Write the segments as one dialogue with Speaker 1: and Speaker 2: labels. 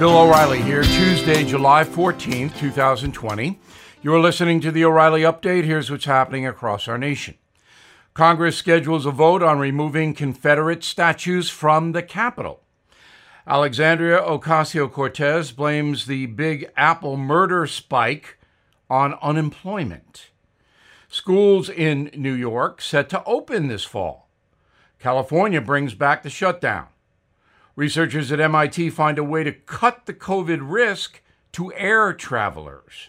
Speaker 1: Bill O'Reilly here, Tuesday, July 14th, 2020. You're listening to the O'Reilly Update. Here's what's happening across our nation. Congress schedules a vote on removing Confederate statues from the Capitol. Alexandria Ocasio Cortez blames the Big Apple murder spike on unemployment. Schools in New York set to open this fall. California brings back the shutdown. Researchers at MIT find a way to cut the COVID risk to air travelers.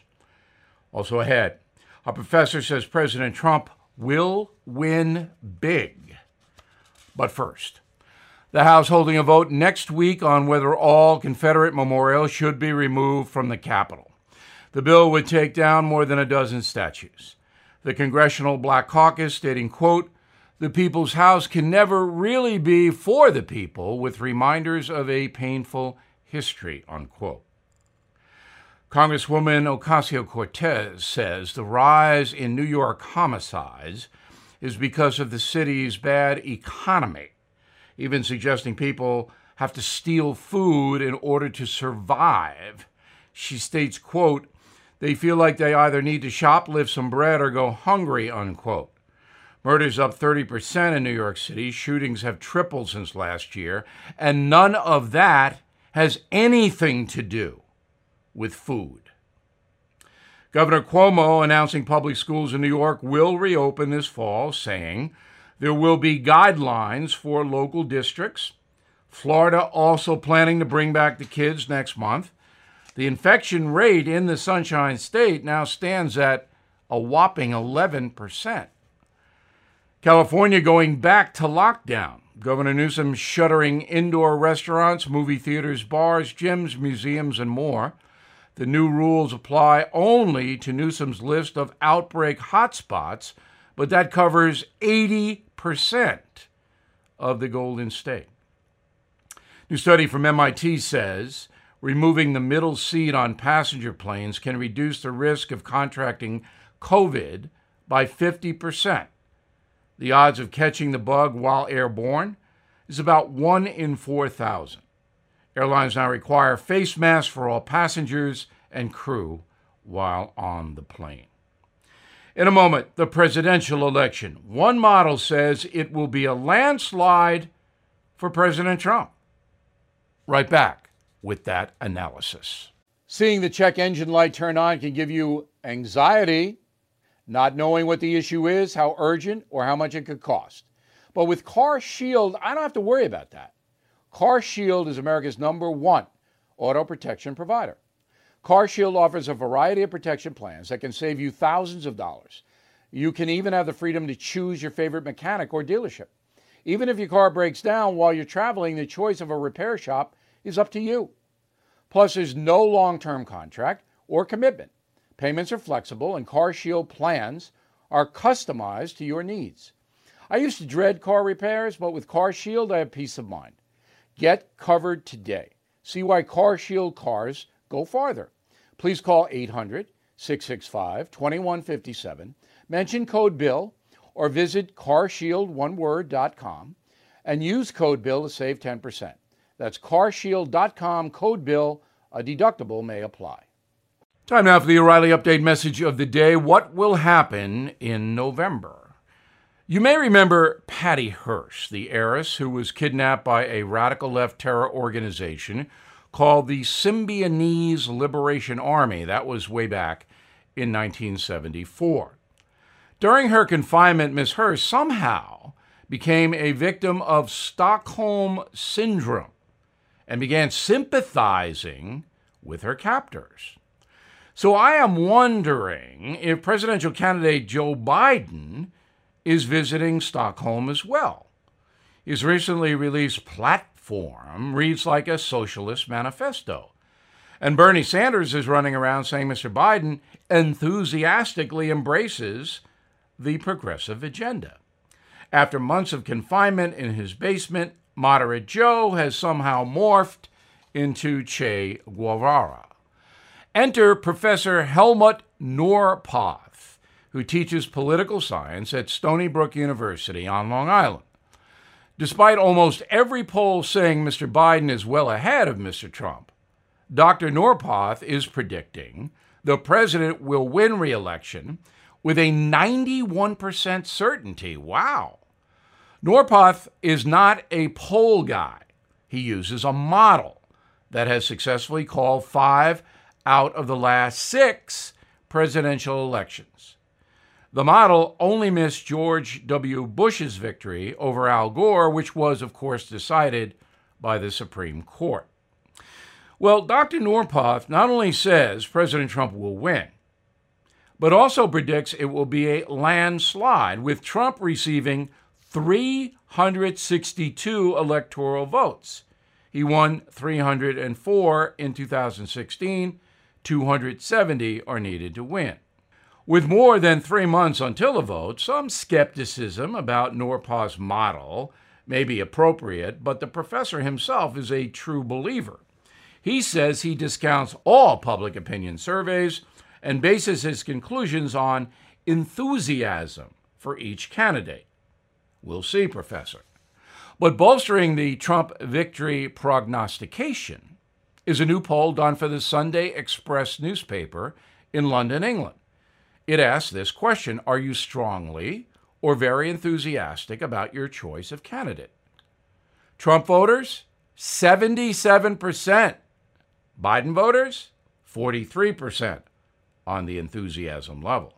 Speaker 1: Also ahead, a professor says President Trump will win big. But first, the House holding a vote next week on whether all Confederate memorials should be removed from the Capitol. The bill would take down more than a dozen statues. The Congressional Black Caucus stating, quote, the people's house can never really be for the people with reminders of a painful history, unquote. Congresswoman Ocasio Cortez says the rise in New York homicides is because of the city's bad economy, even suggesting people have to steal food in order to survive. She states, quote, they feel like they either need to shoplift some bread or go hungry, unquote. Murders up 30% in New York City. Shootings have tripled since last year. And none of that has anything to do with food. Governor Cuomo announcing public schools in New York will reopen this fall, saying there will be guidelines for local districts. Florida also planning to bring back the kids next month. The infection rate in the Sunshine State now stands at a whopping 11%. California going back to lockdown. Governor Newsom shuttering indoor restaurants, movie theaters, bars, gyms, museums, and more. The new rules apply only to Newsom's list of outbreak hotspots, but that covers 80% of the Golden State. New study from MIT says removing the middle seat on passenger planes can reduce the risk of contracting COVID by 50%. The odds of catching the bug while airborne is about 1 in 4,000. Airlines now require face masks for all passengers and crew while on the plane. In a moment, the presidential election. One model says it will be a landslide for President Trump. Right back with that analysis. Seeing the check engine light turn on can give you anxiety not knowing what the issue is, how urgent, or how much it could cost. But with Car Shield, I don't have to worry about that. Car Shield is America's number one auto protection provider. Car Shield offers a variety of protection plans that can save you thousands of dollars. You can even have the freedom to choose your favorite mechanic or dealership. Even if your car breaks down while you're traveling, the choice of a repair shop is up to you. Plus, there's no long term contract or commitment. Payments are flexible, and Car Shield plans are customized to your needs. I used to dread car repairs, but with Car Shield, I have peace of mind. Get covered today. See why Car Shield cars go farther. Please call 800 665 2157, mention code BILL, or visit carshieldoneword.com and use code BILL to save 10%. That's carshield.com, code BILL. A deductible may apply. Time now for the O'Reilly Update message of the day. What will happen in November? You may remember Patty Hearst, the heiress who was kidnapped by a radical left terror organization called the Symbionese Liberation Army. That was way back in 1974. During her confinement, Miss Hearst somehow became a victim of Stockholm Syndrome and began sympathizing with her captors. So I am wondering if presidential candidate Joe Biden is visiting Stockholm as well. His recently released platform reads like a socialist manifesto. And Bernie Sanders is running around saying Mr. Biden enthusiastically embraces the progressive agenda. After months of confinement in his basement, Moderate Joe has somehow morphed into Che Guevara. Enter Professor Helmut Norpoth, who teaches political science at Stony Brook University on Long Island. Despite almost every poll saying Mr. Biden is well ahead of Mr. Trump, Dr. Norpoth is predicting the president will win re election with a 91% certainty. Wow. Norpoth is not a poll guy, he uses a model that has successfully called five out of the last six presidential elections. The model only missed George W. Bush's victory over Al Gore, which was, of course, decided by the Supreme Court. Well, Dr. Norpoth not only says President Trump will win, but also predicts it will be a landslide, with Trump receiving 362 electoral votes. He won 304 in 2016, 270 are needed to win. With more than three months until the vote, some skepticism about Norpoth's model may be appropriate, but the professor himself is a true believer. He says he discounts all public opinion surveys and bases his conclusions on enthusiasm for each candidate. We'll see, Professor. But bolstering the Trump victory prognostication is a new poll done for the Sunday Express newspaper in London, England. It asks this question Are you strongly or very enthusiastic about your choice of candidate? Trump voters, 77%. Biden voters, 43% on the enthusiasm level.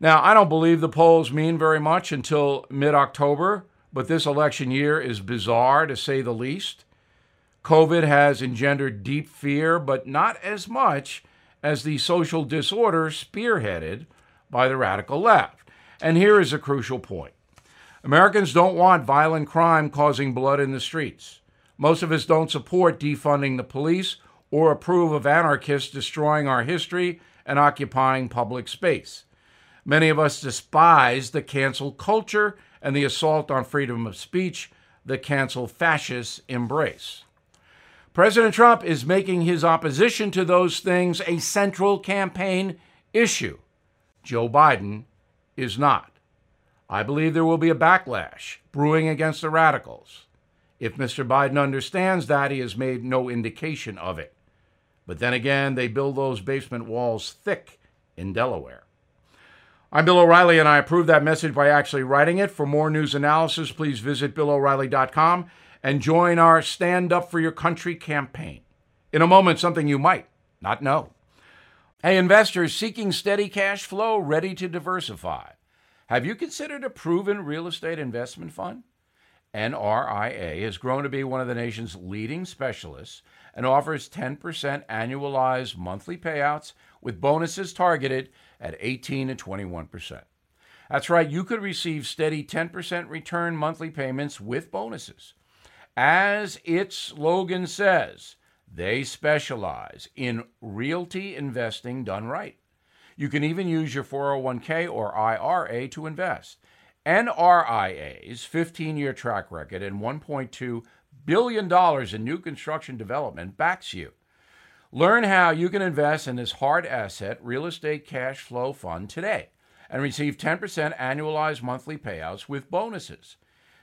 Speaker 1: Now, I don't believe the polls mean very much until mid October, but this election year is bizarre to say the least. COVID has engendered deep fear, but not as much as the social disorder spearheaded by the radical left. And here is a crucial point Americans don't want violent crime causing blood in the streets. Most of us don't support defunding the police or approve of anarchists destroying our history and occupying public space. Many of us despise the cancel culture and the assault on freedom of speech the cancel fascists embrace. President Trump is making his opposition to those things a central campaign issue. Joe Biden is not. I believe there will be a backlash brewing against the radicals. If Mr. Biden understands that, he has made no indication of it. But then again, they build those basement walls thick in Delaware. I'm Bill O'Reilly, and I approve that message by actually writing it. For more news analysis, please visit BillO'Reilly.com and join our Stand Up for Your Country campaign. In a moment, something you might not know. Hey, investors seeking steady cash flow, ready to diversify. Have you considered a proven real estate investment fund? NRIA has grown to be one of the nation's leading specialists and offers 10% annualized monthly payouts with bonuses targeted at 18 and 21%. That's right, you could receive steady 10% return monthly payments with bonuses. As its slogan says, they specialize in realty investing done right. You can even use your 401k or IRA to invest. NRIA's 15 year track record and $1.2 billion in new construction development backs you. Learn how you can invest in this hard asset real estate cash flow fund today and receive 10% annualized monthly payouts with bonuses.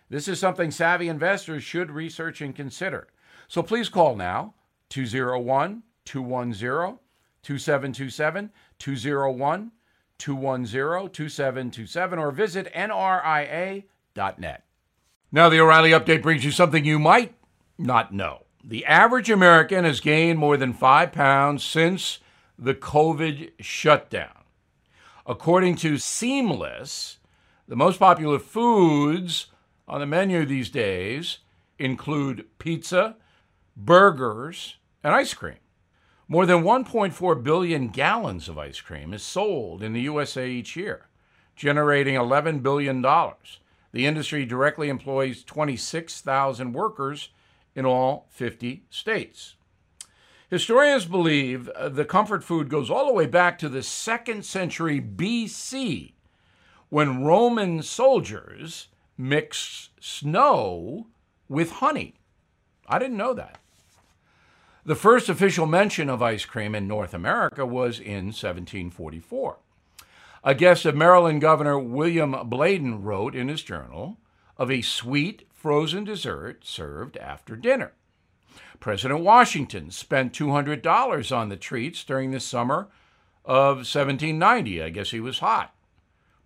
Speaker 1: This is something savvy investors should research and consider. So please call now 201 210 2727 201 210 2727 or visit nria.net. Now, the O'Reilly update brings you something you might not know. The average American has gained more than five pounds since the COVID shutdown. According to Seamless, the most popular foods on the menu these days include pizza, burgers, and ice cream. More than 1.4 billion gallons of ice cream is sold in the USA each year, generating $11 billion. The industry directly employs 26,000 workers in all 50 states. Historians believe the comfort food goes all the way back to the second century BC when Roman soldiers mixed snow with honey. I didn't know that. The first official mention of ice cream in North America was in 1744. A guest of Maryland Governor William Bladen wrote in his journal of a sweet frozen dessert served after dinner. President Washington spent $200 on the treats during the summer of 1790. I guess he was hot.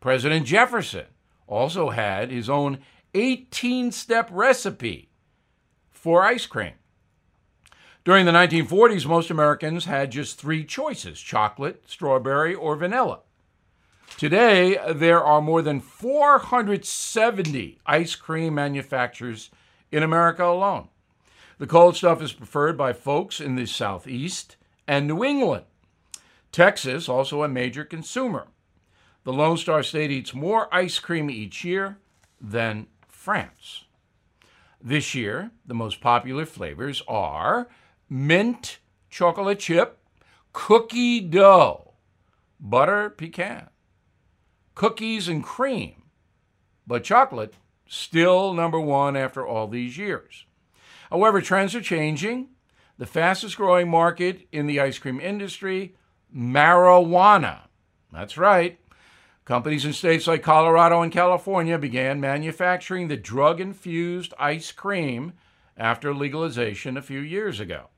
Speaker 1: President Jefferson also had his own 18 step recipe for ice cream. During the 1940s, most Americans had just three choices chocolate, strawberry, or vanilla. Today, there are more than 470 ice cream manufacturers in America alone. The cold stuff is preferred by folks in the Southeast and New England. Texas, also a major consumer. The Lone Star State eats more ice cream each year than France. This year, the most popular flavors are mint chocolate chip, cookie dough, butter pecan, cookies and cream, but chocolate still number one after all these years. However, trends are changing. The fastest growing market in the ice cream industry, marijuana. That's right. Companies in states like Colorado and California began manufacturing the drug infused ice cream after legalization a few years ago.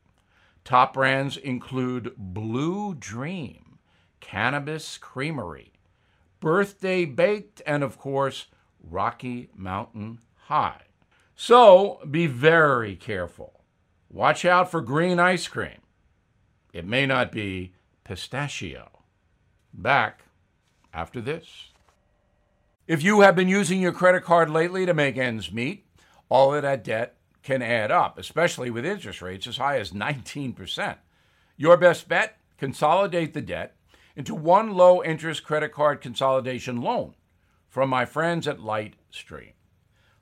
Speaker 1: Top brands include Blue Dream, Cannabis Creamery, Birthday Baked, and of course, Rocky Mountain High. So be very careful. Watch out for green ice cream. It may not be pistachio. Back after this. If you have been using your credit card lately to make ends meet, all of that debt can add up, especially with interest rates as high as 19%. Your best bet consolidate the debt into one low interest credit card consolidation loan from my friends at Lightstream.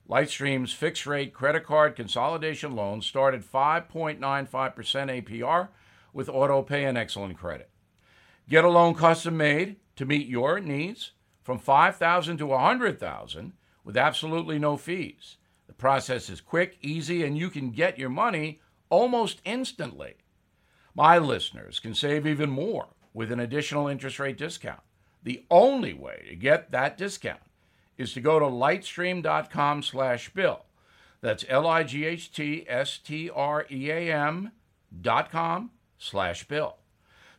Speaker 1: Lightstream's fixed rate credit card consolidation loans start at 5.95% APR with auto pay and excellent credit. Get a loan custom made to meet your needs from 5000 to 100,000 with absolutely no fees. The process is quick, easy, and you can get your money almost instantly. My listeners can save even more with an additional interest rate discount. The only way to get that discount is to go to lightstream.com slash bill. That's L-I-G-H-T-S-T-R-E-A-M dot com slash bill.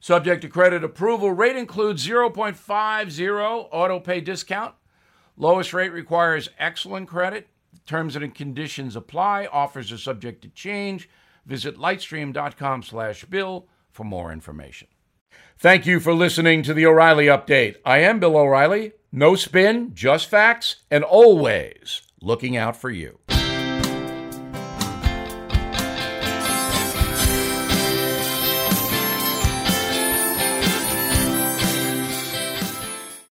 Speaker 1: Subject to credit approval, rate includes 0.50 auto pay discount. Lowest rate requires excellent credit. Terms and conditions apply. Offers are subject to change. Visit lightstream.com slash bill for more information. Thank you for listening to the O'Reilly Update. I am Bill O'Reilly. No spin, just facts, and always looking out for you.